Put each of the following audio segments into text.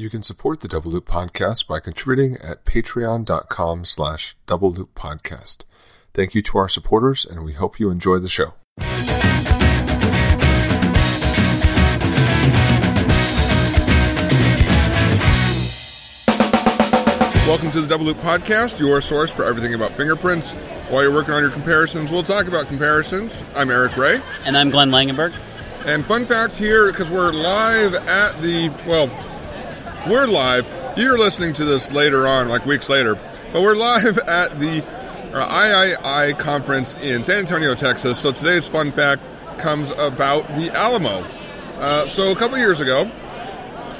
You can support the Double Loop Podcast by contributing at patreon.com slash double loop podcast. Thank you to our supporters, and we hope you enjoy the show. Welcome to the Double Loop Podcast, your source for everything about fingerprints. While you're working on your comparisons, we'll talk about comparisons. I'm Eric Ray. And I'm Glenn Langenberg. And fun fact here, because we're live at the, well, we're live. You're listening to this later on, like weeks later, but we're live at the uh, IAI conference in San Antonio, Texas. So today's fun fact comes about the Alamo. Uh, so a couple years ago,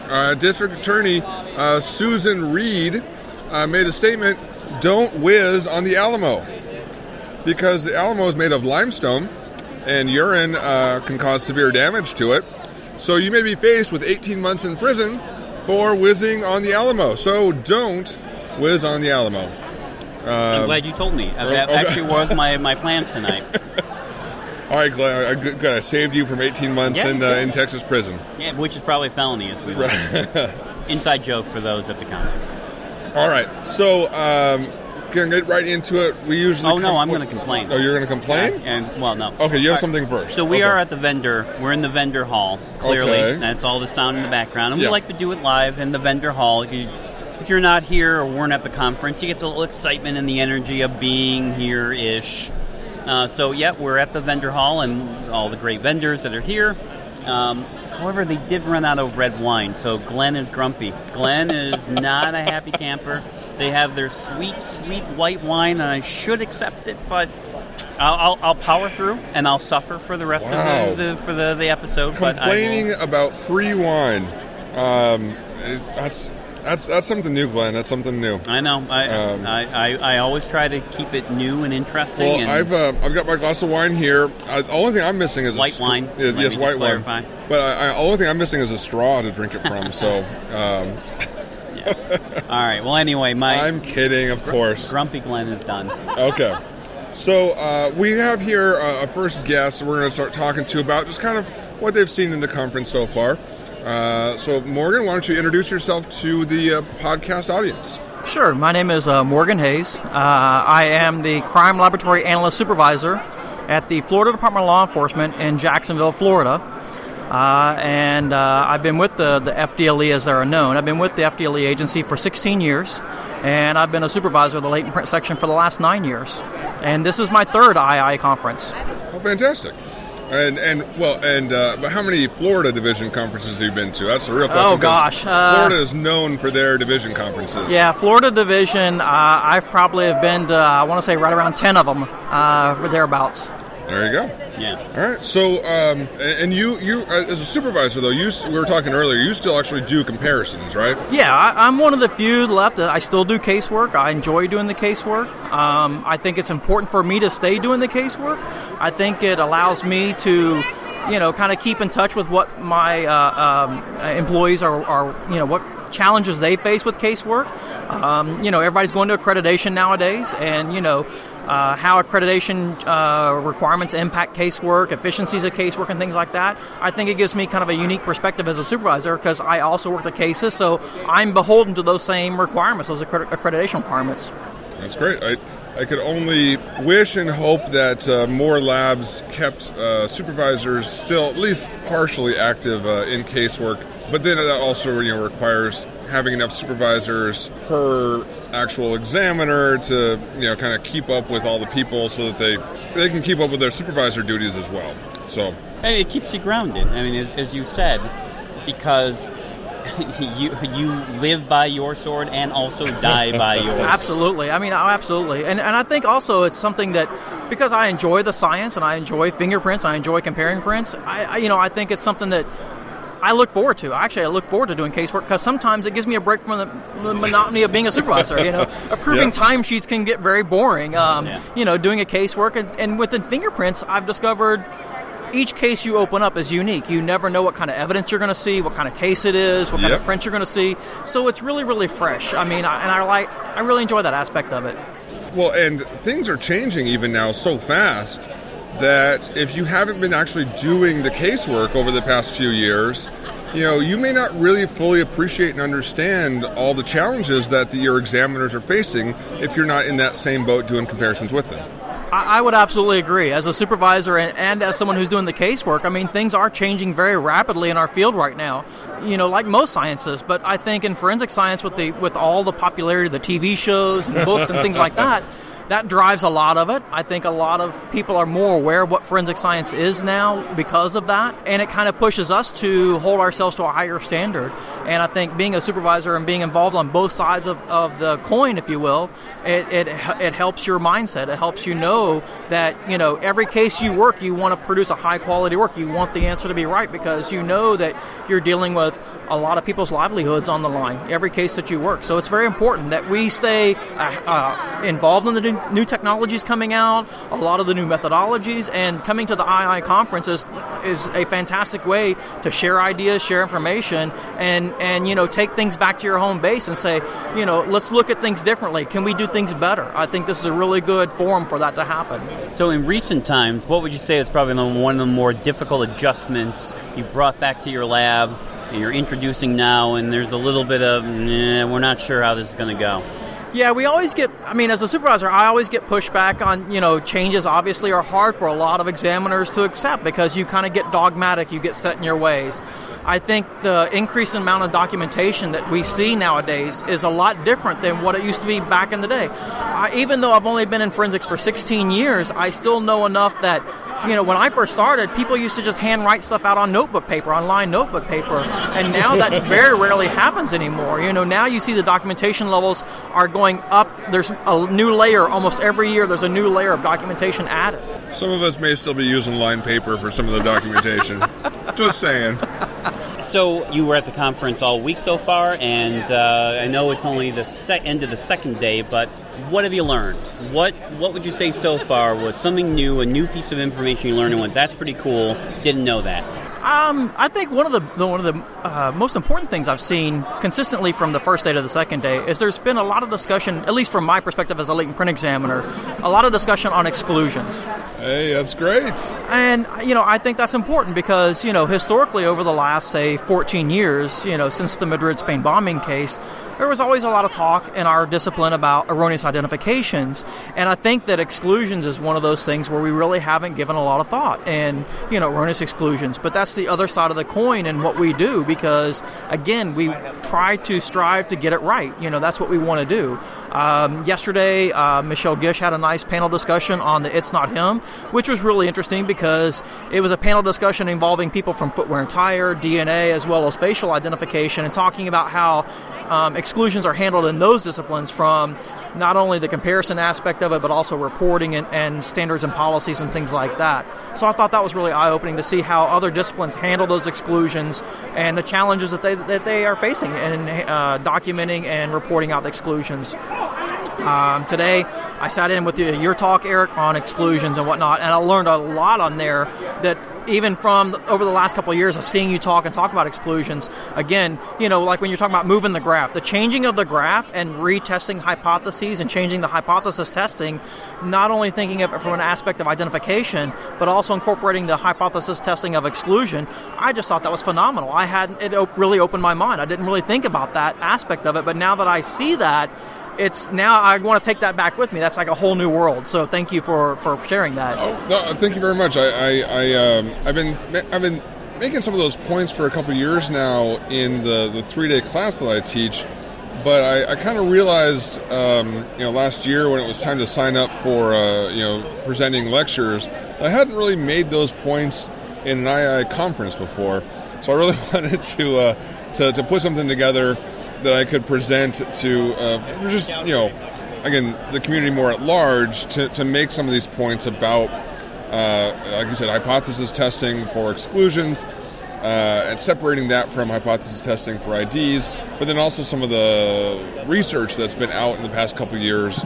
uh, District Attorney uh, Susan Reed uh, made a statement don't whiz on the Alamo. Because the Alamo is made of limestone and urine uh, can cause severe damage to it. So you may be faced with 18 months in prison for whizzing on the Alamo. So don't whiz on the Alamo. I'm glad you told me. That actually was my, my plans tonight. All right, Glenn, I. I saved you from 18 months Yeah, in, uh, in Texas prison. Yeah, which is probably felony as we learned. Inside joke for those at the conference. All right, so um, gonna get right into it. We usually. Oh no, I'm going to complain. Oh, you're going to complain? And well, no. Okay, you have something first. So we Okay. are at the vendor. We're in the vendor hall. Clearly, Okay. that's all the sound in the background, and Yeah. we like to do it live in the vendor hall. You- If you're not here or weren't at the conference, you get the little excitement and the energy of being here ish. Uh, so, yeah, we're at the vendor hall and all the great vendors that are here. Um, however, they did run out of red wine, so Glenn is grumpy. Glenn is not a happy camper. They have their sweet, sweet white wine, and I should accept it, but I'll, I'll, I'll power through and I'll suffer for the rest Wow. of the, the for the, the episode. but Complaining about free wine. Um, that's that's that's something new, Glenn. That's something new. I know. I, Um, I, I, I always try to keep it new and interesting. Well, and I've uh, I've got my glass of wine here. Uh, the only thing I'm missing is a White st- wine. Uh, yes, white wine. But I, I, the only thing I'm missing is a straw to drink it from. so um, all right. Well, anyway, my I'm kidding, of course. grumpy Glenn is done. Okay. So uh, we have here uh, a first guest we're going to start talking to about just kind of what they've seen in the conference so far. Uh, so Morgan, why don't you introduce yourself to the uh, podcast audience? Sure. My name is uh, Morgan Hayes. Uh, I am the Crime Laboratory Analyst Supervisor at the Florida Department of Law Enforcement in Jacksonville, Florida. Uh, and uh, I've been with the, the FDLE as they're known. I've been with the FDLE agency for 16 years, and I've been a supervisor of the latent print section for the last nine years. And this is my third II conference. Oh, fantastic! And and well, and uh, but how many Florida division conferences have you been to? That's the real question. Oh gosh, uh, Florida is known for their division conferences. Yeah, Florida Division, uh, I've probably have been to, I want to say, right around 10 of them, uh, or thereabouts. There you go. Yeah. All right. So, um, and you, you uh, as a supervisor though, you we were talking earlier. You still actually do comparisons, right? Yeah, I, I'm one of the few left. I still do casework. I enjoy doing the casework. Um, I think it's important for me to stay doing the casework. I think it allows me to, you know, kind of keep in touch with what my uh, um, employees are, are, you know, what challenges they face with casework. Um, you know, everybody's going to accreditation nowadays, and you know. Uh, how accreditation uh, requirements impact casework, efficiencies of casework, and things like that. I think it gives me kind of a unique perspective as a supervisor because I also work the cases, so I'm beholden to those same requirements, those accred- accreditation requirements. That's great. I, I could only wish and hope that uh, more labs kept uh, supervisors still at least partially active uh, in casework. But then that also you know requires having enough supervisors per actual examiner to you know kind of keep up with all the people so that they they can keep up with their supervisor duties as well. So it keeps you grounded. I mean, as, as you said, because you you live by your sword and also die by yours. Absolutely. I mean, oh, absolutely. And, and I think also it's something that, because I enjoy the science and I enjoy fingerprints, I enjoy comparing prints, I, I you know, I think it's something that I look forward to. Actually, I look forward to doing casework because sometimes it gives me a break from the, the monotony of being a supervisor. You know, approving Yeah. timesheets can get very boring. Um, Yeah. You know, doing a casework and, and within fingerprints, I've discovered each case you open up is unique. You never know what kind of evidence you're going to see, what kind of case it is, what kind of print you're going to see. So it's really, really fresh. I mean, I, and I like, I really enjoy that aspect of it. Well, and things are changing even now so fast that if you haven't been actually doing the casework over the past few years, you know, you may not really fully appreciate and understand all the challenges that the, your examiners are facing if you're not in that same boat doing comparisons with them. I would absolutely agree. As a supervisor and, and, as someone who's doing the casework, I mean, things are changing very rapidly in our field right now. You know, like most sciences, but I think in forensic science, with the with all the popularity of the TV shows and books and things like that, that drives a lot of it. I think a lot of people are more aware of what forensic science is now because of that, and it kind of pushes us to hold ourselves to a higher standard. And I think being a supervisor and being involved on both sides of, of the coin, if you will, it, it, it helps your mindset. It helps you know that, you know, every case you work, you want to produce a high quality work. You want the answer to be right because you know that you're dealing with a lot of people's livelihoods on the line every case that you work. So it's very important that we stay uh, uh, involved in the new, technologies coming out, a lot of the new methodologies, and coming to the II conference is, is a fantastic way to share ideas, share information, and and you know take things back to your home base and say, you know, let's look at things differently. Can we do things better? I think this is a really good forum for that to happen. So in recent times, what would you say is probably one of the more difficult adjustments you brought back to your lab? you're introducing now, and there's a little bit of, eh, we're not sure how this is going to go. Yeah, we always get. I mean, as a supervisor, I always get pushback on you know changes. Obviously, are hard for a lot of examiners to accept because you kind of get dogmatic, you get set in your ways. I think the increase in amount of documentation that we see nowadays is a lot different than what it used to be back in the day. I, even though I've only been in forensics for 16 years, I still know enough that you know, when I first started, people used to just handwrite stuff out on notebook paper, on line notebook paper, and now that very rarely happens anymore. You know, now you see the documentation levels are going up. There's a new layer almost every year. There's a new layer of documentation added. Some of us may still be using line paper for some of the documentation. just saying. So you were at the conference all week so far, and uh, I know it's only the sec- end of the second day, but what have you learned? What What would you say so far was something new, a new piece of information you learned and went, "That's pretty cool." Didn't know that. Um, I think one of the, the one of the uh, most important things I've seen consistently from the first day to the second day is there's been a lot of discussion, at least from my perspective as a latent print examiner, a lot of discussion on exclusions. Hey, that's great. And you know, I think that's important because you know historically over the last say 14 years, you know, since the Madrid Spain bombing case, there was always a lot of talk in our discipline about erroneous identifications, and I think that exclusions is one of those things where we really haven't given a lot of thought, and you know, erroneous exclusions. But that's the other side of the coin in what we do because, again, we try to strive to get it right. You know, that's what we want to do. Um, yesterday, uh, Michelle Gish had a nice panel discussion on the It's Not Him, which was really interesting because it was a panel discussion involving people from footwear and tire, DNA, as well as facial identification, and talking about how um, exclusions are handled in those disciplines from not only the comparison aspect of it, but also reporting and, and standards and policies and things like that. So I thought that was really eye opening to see how other disciplines handle those exclusions and the challenges that they, that they are facing in uh, documenting and reporting out the exclusions. Um, today, I sat in with your talk, Eric, on exclusions and whatnot, and I learned a lot on there that even from over the last couple of years of seeing you talk and talk about exclusions, again, you know, like when you're talking about moving the graph, the changing of the graph and retesting hypotheses and changing the hypothesis testing, not only thinking of it from an aspect of identification, but also incorporating the hypothesis testing of exclusion, I just thought that was phenomenal. I had it really opened my mind. I didn't really think about that aspect of it, but now that I see that, it's now I want to take that back with me. That's like a whole new world. So thank you for, for sharing that. Oh, no, thank you very much. I, I, I um, I've been I've been making some of those points for a couple years now in the the three day class that I teach. But I, I kind of realized, um, you know, last year when it was time to sign up for, uh, you know, presenting lectures, I hadn't really made those points in an II conference before. So I really wanted to, uh, to, to put something together that I could present to uh, just you know again the community more at large to, to make some of these points about uh, like you said hypothesis testing for exclusions uh, and separating that from hypothesis testing for IDs but then also some of the research that's been out in the past couple years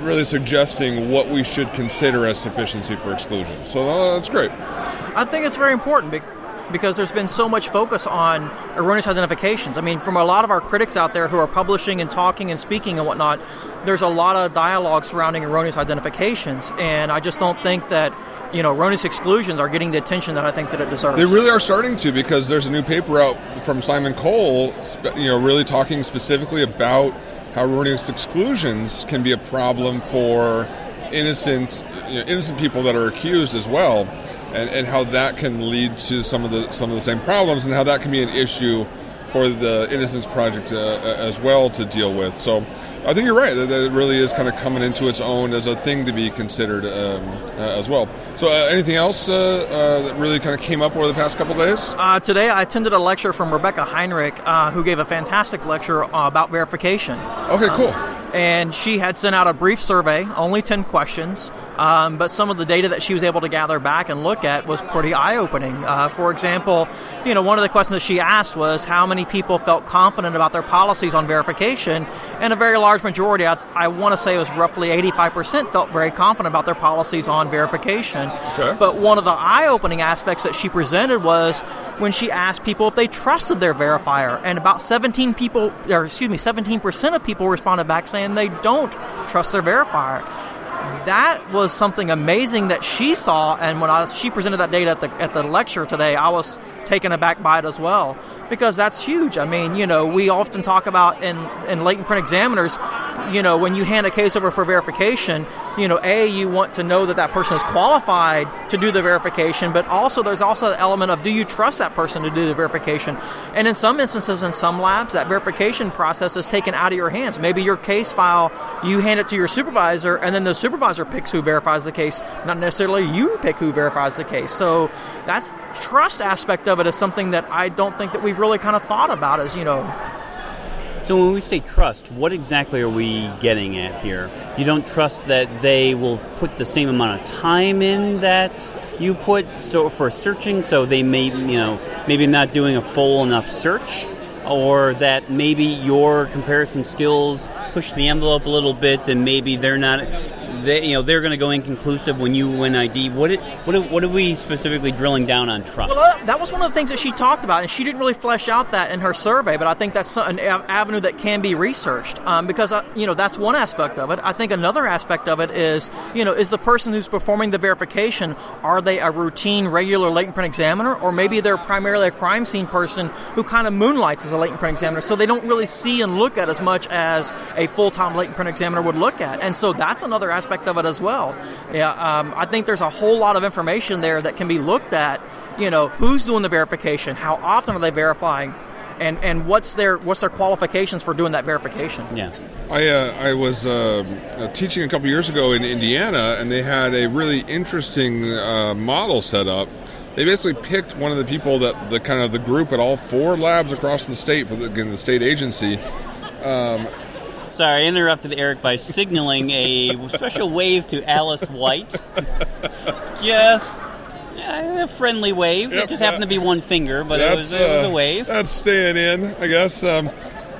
really suggesting what we should consider as sufficiency for exclusion. So uh, that's great. I think it's very important because there's been so much focus on erroneous identifications. I mean, from a lot of our critics out there who are publishing and talking and speaking and whatnot, there's a lot of dialogue surrounding erroneous identifications, and I just don't think that you know, erroneous exclusions are getting the attention that I think that it deserves. They really are starting to because there's a new paper out from Simon Cole, you know, really talking specifically about how erroneous exclusions can be a problem for innocent, you know, innocent people that are accused as well, and, and how that can lead to some of the some of the same problems, and how that can be an issue for the Innocence Project uh, as well to deal with. So I think you're right that, it really is kind of coming into its own as a thing to be considered um, uh, as well. So uh, anything else uh, uh, that really kind of came up over the past couple days? Uh, today I attended a lecture from Rebecca Heinrich, who gave a fantastic lecture about verification. Okay, cool and she had sent out a brief survey, only 10 questions, um, but some of the data that she was able to gather back and look at was pretty eye opening. Uh, for example, you know, one of the questions that she asked was how many people felt confident about their policies on verification, and a very large majority, I, I want to say it was roughly 85%, felt very confident about their policies on verification. Okay. But one of the eye opening aspects that she presented was when she asked people if they trusted their verifier, and about 17 people, or excuse me, 17% of people responded back saying, saying they don't trust their verifier. That was something amazing that she saw, and when I, she presented that data at the at the lecture today, I was taken aback by it as well because that's huge. I mean, you know, we often talk about in in latent print examiners, you know, when you hand a case over for verification, you know, A, you want to know that that person is qualified to do the verification, but also there's also the element of do you trust that person to do the verification? And in some instances, in some labs, that verification process is taken out of your hands. Maybe your case file, you hand it to your supervisor, and then the supervisor picks who verifies the case, not necessarily you pick who verifies the case. So that's trust aspect of it is something that I don't think that we've really kind of thought about as, you know, so when we say trust, what exactly are we getting at here? You don't trust that they will put the same amount of time in that you put so for searching, so they may you know maybe not doing a full enough search, or that maybe your comparison skills push the envelope a little bit, and maybe they're not they, you know, they're going to go inconclusive when you win ID. What it, what what are we specifically drilling down on trust? Well, that was one of the things that she talked about, and she didn't really flesh out that in her survey. But I think that's an avenue that can be researched um, because uh, you know that's one aspect of it. I think another aspect of it is you know is the person who's performing the verification are they a routine, regular latent print examiner, or maybe they're primarily a crime scene person who kind of moonlights as a latent print examiner, so they don't really see and look at as much as a full time latent print examiner would look at, and so that's another aspect aspect of it as well. Yeah, um, I think there's a whole lot of information there that can be looked at. You know, who's doing the verification? How often are they verifying? And, and what's their what's their qualifications for doing that verification? Yeah, I uh, I was uh, uh, teaching a couple years ago in Indiana, and they had a really interesting uh, model set up. They basically picked one of the people that the kind of the group at all four labs across the state for the, again, the state agency. Um, Sorry, I interrupted Eric by signaling a special wave to Alice White. Yes, a friendly wave. Yep, it just happened to be one finger, but it was, it was, a uh, wave. That's staying in, I guess. Um,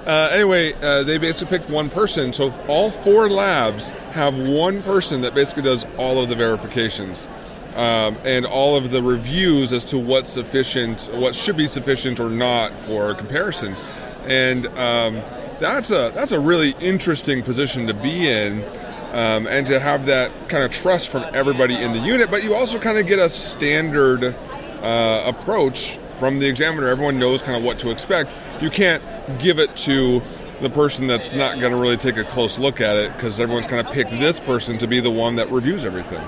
uh, anyway, uh, they basically picked one person. So all four labs have one person that basically does all of the verifications. Um, and all of the reviews as to what's sufficient, what should be sufficient or not for comparison. And um, that's a that's a really interesting position to be in. Um, and to have that kind of trust from everybody in the unit, but you also kind of get a standard uh, approach from the examiner. Everyone knows kind of what to expect. You can't give it to the person that's not going to really take a close look at it because everyone's kind of picked this person to be the one that reviews everything.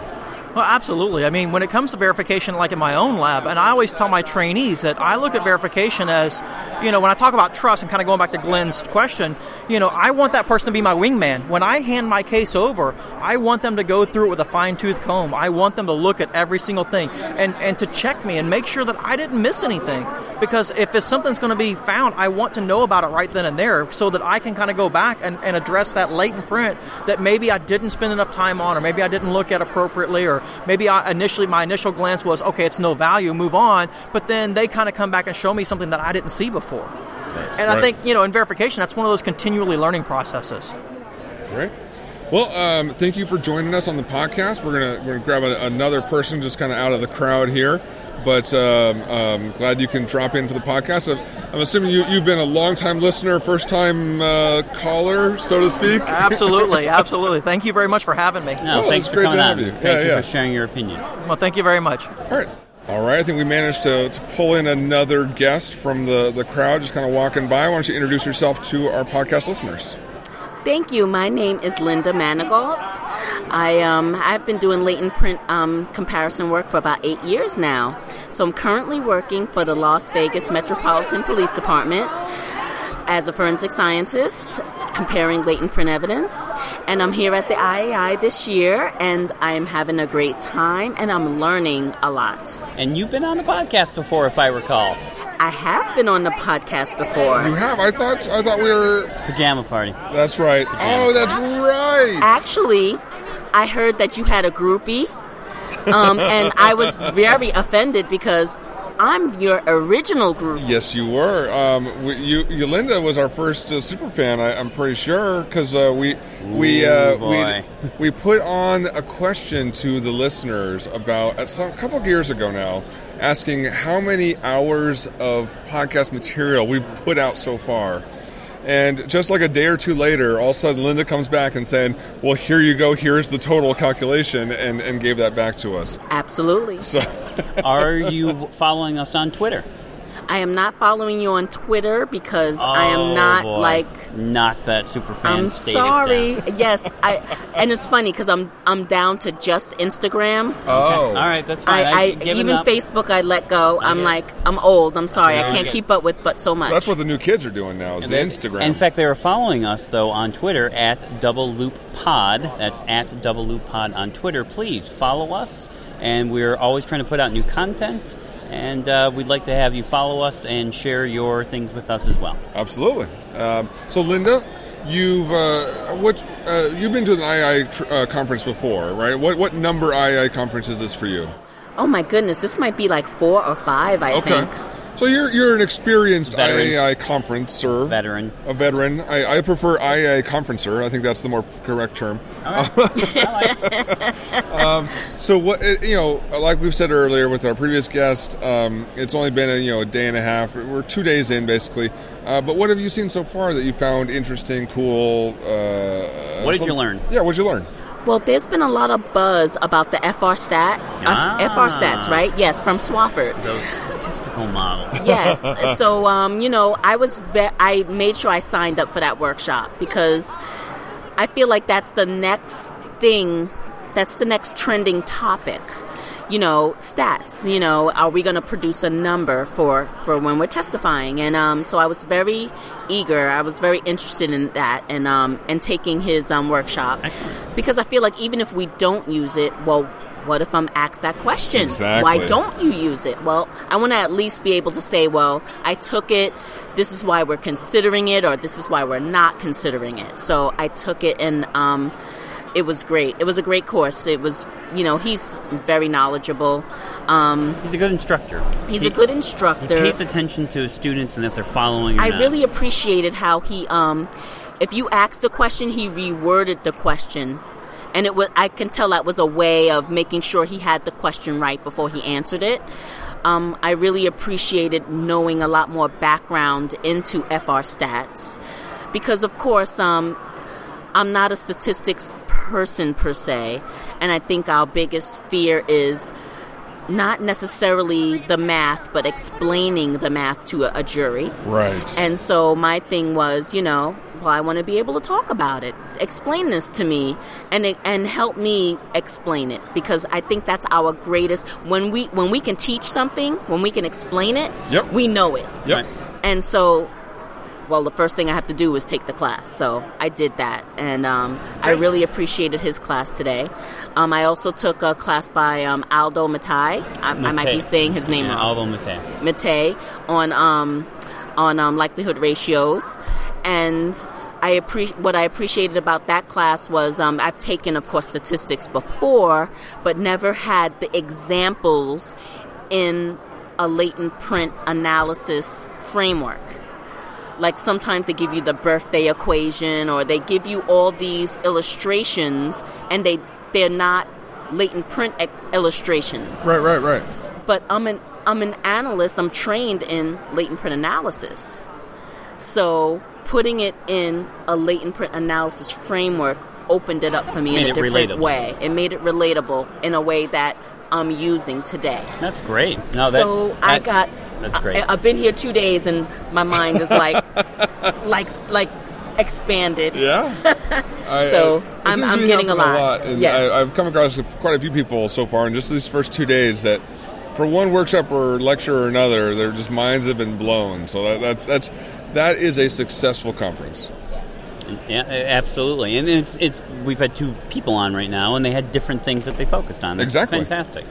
Well, absolutely. I mean, when it comes to verification, like in my own lab, and I always tell my trainees that I look at verification as, you know, when I talk about trust and kind of going back to Glenn's question, you know, I want that person to be my wingman. When I hand my case over, I want them to go through it with a fine tooth comb. I want them to look at every single thing and, and to check me and make sure that I didn't miss anything. Because if something's going to be found, I want to know about it right then and there so that I can kind of go back and, and address that latent print that maybe I didn't spend enough time on or maybe I didn't look at appropriately or maybe I initially my initial glance was okay, it's no value, move on. But then they kind of come back and show me something that I didn't see before. And right. I think you know in verification, that's one of those continually learning processes. Right. Well, um, thank you for joining us on the podcast. We're gonna we're gonna grab a, another person just kind of out of the crowd here, but um, um, glad you can drop in for the podcast. I'm, I'm assuming you, you've been a long time listener, first time uh, caller, so to speak. Absolutely, absolutely. Thank you very much for having me. No, Oh, thanks it's for great coming to on. have you. Thank Yeah, you yeah. for sharing your opinion. Well, thank you very much. All right. All right. I think we managed to, to pull in another guest from the, the crowd, just kind of walking by. Why don't you introduce yourself to our podcast listeners? Thank you. My name is Linda Manigault. I um, I've been doing latent print um, comparison work for about eight years now. So I'm currently working for the Las Vegas Metropolitan Police Department as a forensic scientist, comparing latent print evidence. And I'm here at the IAI this year, and I'm having a great time, and I'm learning a lot. And you've been on the podcast before, if I recall. I have been on the podcast before. You have. I thought I thought we were. Pajama party. That's right. Oh, that's right. Actually, I heard that you had a groupie, um, and I was very offended because I'm your original group. Yes, you were. Um, we, you, Yolinda was our first uh, super fan. I, I'm pretty sure because uh, we we uh, we we put on a question to the listeners about uh, some couple of years ago now, asking how many hours of podcast material we've put out so far. And just like a day or two later, all of a sudden Linda comes back and saying, "Well, here you go. Here's the total calculation," and, and gave that back to us. Absolutely. So, Are you following us on Twitter? I am not following you on Twitter because I Oh, am not boy. like. not that super fan I'm sorry. yes, I. And it's funny because I'm I'm down to just Instagram. oh, All right, that's fine. I, I I've even up. Facebook I let go. I'm get like I'm old. I'm sorry. I can't keep up with but so much. that's what the new kids are doing now. Is they- Instagram. In fact, they are following us though on Twitter at Double Loop Pod. That's at Double Loop Pod on Twitter. Please follow us, and we're always trying to put out new content. And uh, we'd like to have you follow us and share your things with us as well. Absolutely. Um, so, Linda, you've uh, what uh, you've been to the II tr- uh, conference before, right? What what number II conference is this for you? oh my goodness, this might be like four or five. I Okay. think. So you're you're an experienced Veteran. IAI conferencer, Veteran. a veteran. I, I prefer IAI conferencer. I think that's the more correct term. So what uh, you know, like we've said earlier with our previous guest, um, it's only been a, you know a day and a half. We're two days in basically. Uh, but what have you seen so far that you found interesting, cool? Uh, What did some- you learn? Yeah, what did you learn? Well, there's been a lot of buzz about the FR stat, Ah. uh, FR stats, right? Yes, from Swofford. Those statistical models. Yes. so, um, you know, I was ve- I made sure I signed up for that workshop because I feel like that's the next thing, that's the next trending topic. You know, stats. You know, are we going to produce a number for for when we're testifying? And um, so I was very eager. I was very interested in that and um, and taking his um, workshop Excellent. because I feel like even if we don't use it, well, what if I'm asked that question? Exactly. Why don't you use it? Well, I want to at least be able to say, well, I took it. This is why we're considering it, or this is why we're not considering it. So I took it, and um, it was great. It was a great course. It was, you know, he's very knowledgeable. Um, He's a good instructor. he's He- a good instructor. He pays attention to his students and that they're following. I not. really appreciated how he, um, if you asked a question, he reworded the question, and it was. I can tell that was a way of making sure he had the question right before he answered it. Um, I really appreciated knowing a lot more background into FR stats, because of course, um, I'm not a statistics person per se, and I think our biggest fear is not necessarily the math, but explaining the math to a, a jury. Right. And so my thing was, you know, well, I want to be able to talk about it. Explain this to me, and and help me explain it because I think that's our greatest. When we when we can teach something, when we can explain it, Yep. we know it. yep. Right. And so, well, the first thing I have to do is take the class. So I did that, and um, I really appreciated his class today. Um, I also took a class by um, Aldo Mattei. I, I might be saying his name Yeah, wrong. Aldo Mattei. Mate on um, on um, likelihood ratios, and I appreciate what I appreciated about that class was um, I've taken, of course, statistics before, but never had the examples in a latent print analysis framework. Like sometimes they give you the birthday equation or they give you all these illustrations and they they're not latent print e- illustrations. Right, right, right. But I'm an I'm an analyst. I'm trained in latent print analysis. So putting it in a latent print analysis framework opened it up for me in a different relatable. way. It made it relatable in a way that I'm using today. That's great. No, that, so I got. That's great. I, have been here two days and my mind is like, like, like expanded. Yeah. I, So, it I'm- seems to I'm getting a happening lot. and Yeah. I, I've come across quite a few people so far in just these first two days that, for one workshop or lecture or another, their just minds have been blown. So that, that's that's that is a successful conference. Yeah, absolutely. And it's it's we've had two people on right now, and they had different things that they focused on. That's Exactly. fantastic.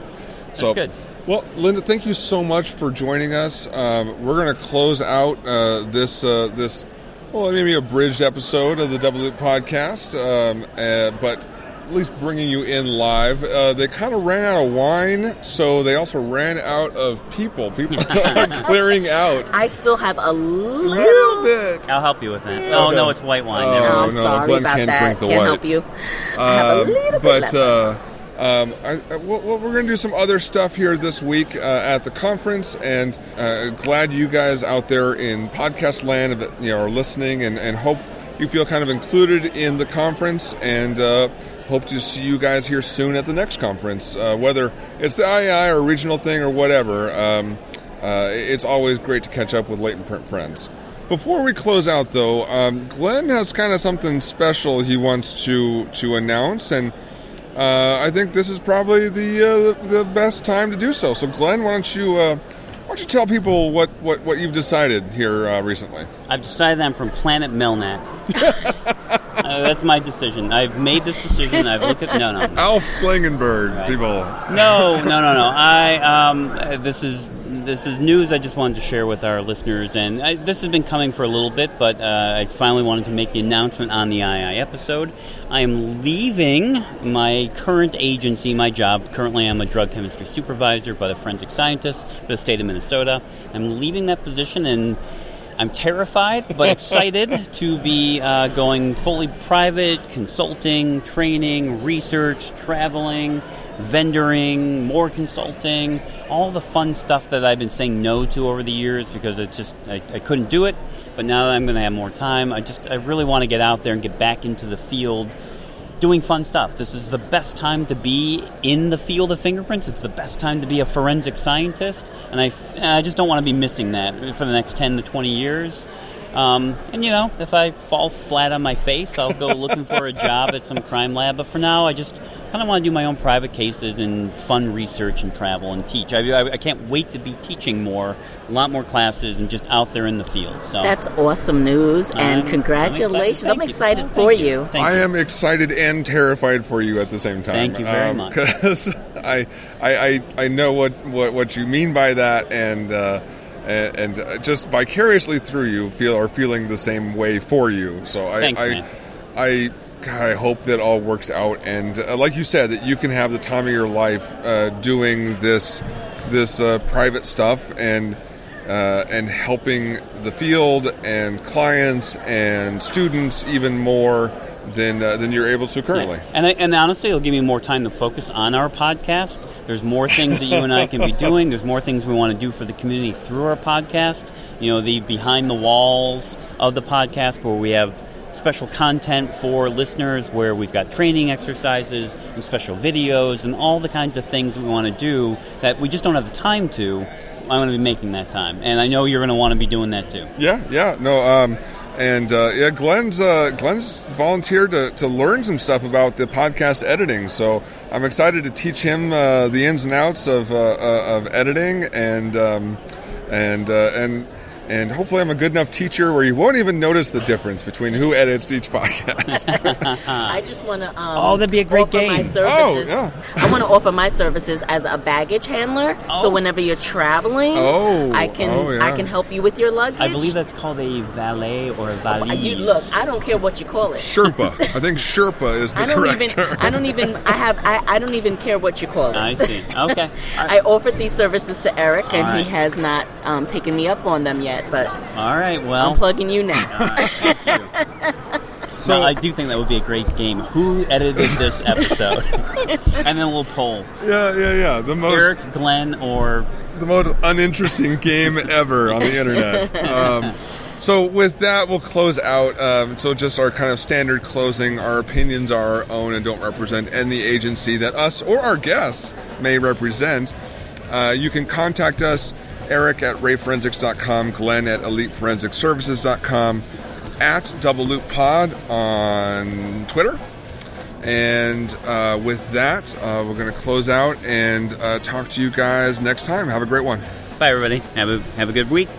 That's So good. Well, Linda, thank you so much for joining us. Um, we're going to close out uh, this uh, this well, maybe a bridged episode of the Double Loop podcast, um, uh, but at least bringing you in live. Uh, they kind of ran out of wine, so they also ran out of people. People are clearing out I still have a a little. little bit. I'll help you with that. Oh no, it's white wine. Oh, Never Oh. I'm no, sorry Glenn about can't that. drink the Can't white. help you. I have a Um, little bit but left. Um, I, I, well, we're going to do some other stuff here this week uh, at the conference, and uh, glad you guys out there in podcast land you know, are listening, and, and hope you feel kind of included in the conference, and uh, hope to see you guys here soon at the next conference, uh, whether it's the IAI or regional thing or whatever. Um, uh, it's always great to catch up with latent print friends. Before we close out, though, um, Glenn has kind of something special he wants to to announce, and uh, I think this is probably the uh, the best time to do so. So, Glenn, why don't you uh, why don't you tell people what, what, what you've decided here uh, recently? I've decided I'm from Planet Melmac. uh, that's my decision. I've made this decision. I've looked at no, no, no. Alf Klingenberg, Right. people. No, no, no, no. I um, this is this is news I just wanted to share with our listeners, and I, this has been coming for a little bit, but uh, I finally wanted to make the announcement on the II episode. I am leaving my current agency, my job. Currently, I'm a drug chemistry supervisor, but a forensic scientist for the state of Minnesota. I'm leaving that position and. I'm terrified but excited to be uh, going fully private, consulting, training, research, traveling, vendoring, more consulting, all the fun stuff that I've been saying no to over the years because it just I, I couldn't do it. But now that I'm going to have more time, I just I really want to get out there and get back into the field doing fun stuff. This is the best time to be in the field of fingerprints. It's the best time to be a forensic scientist, and I, I just don't want to be missing that for the next 10 to 20 years. Um, and you know, if I fall flat on my face, I'll go looking for a job at some crime lab. But for now, I just kind of want to do my own private cases and fun research and travel and teach. I, I, I can't wait to be teaching more, a lot more classes, and just out there in the field. So That's awesome news, I'm- and I'm congratulations! excited. I'm excited, you. Oh, for thank you. Thank I am excited and terrified for you at the same time. Thank you very much. Because I, I, I, I know what, what, what you mean by that, and uh, and, and just vicariously through you feel are feeling the same way for you. So I, Thanks, I. I, God, I hope that all works out, and uh, like you said, that you can have the time of your life uh, doing this this uh, private stuff and. Uh, and helping the field and clients and students even more than uh, than you're able to currently. And, I- and honestly, it'll give me more time to focus on our podcast. There's more things that you and I can be doing. There's more things we want to do for the community through our podcast. You know, the behind the walls of the podcast where we have special content for listeners where we've got training exercises and special videos and all the kinds of things that we want to do that we just don't have the time to. I'm going to be making that time. And I know you're going to want to be doing that too. Yeah, yeah, no, um, and uh, yeah, Glenn's uh, Glenn's volunteered to, to learn some stuff about the podcast editing. So I'm excited to teach him uh, the ins and outs of uh, uh, of editing, and um, and uh, and and hopefully I'm a good enough teacher where you won't even notice the difference between who edits each podcast. I just want to. Um, Oh, that'd be a great offer My game. services. Oh, yeah. I want to offer my services as a baggage handler. So Oh. whenever you're traveling, Oh, I can oh, yeah. I can help you with your luggage. I believe that's called a valet or a valise. I do, look, I don't care what you call it. Sherpa, I think Sherpa is the I don't correct even. term. I don't even. I have. I, I don't even care what you call it. I see. Okay. All right. I offered these services to Eric, and All right. he has not um, taken me up on them yet. Yet, but All right. Well, I'm plugging you now. all right, you. So No, I do think that would be a great game. Who edited this episode? and then we'll poll yeah, yeah, yeah. The most Eric, Glenn, or the most uninteresting game ever on the internet. Um, so with that, we'll close out. Um, so just our kind of standard closing. Our opinions are our own and don't represent any agency that us or our guests may represent. Uh, you can contact us, Eric at rayforensics.com, Glenn at eliteforensicservices.com, at Double Loop Pod on Twitter. And uh, with that, uh, we're going to close out and uh, talk to you guys next time. Have a great one. bye, everybody. Have a have a good week.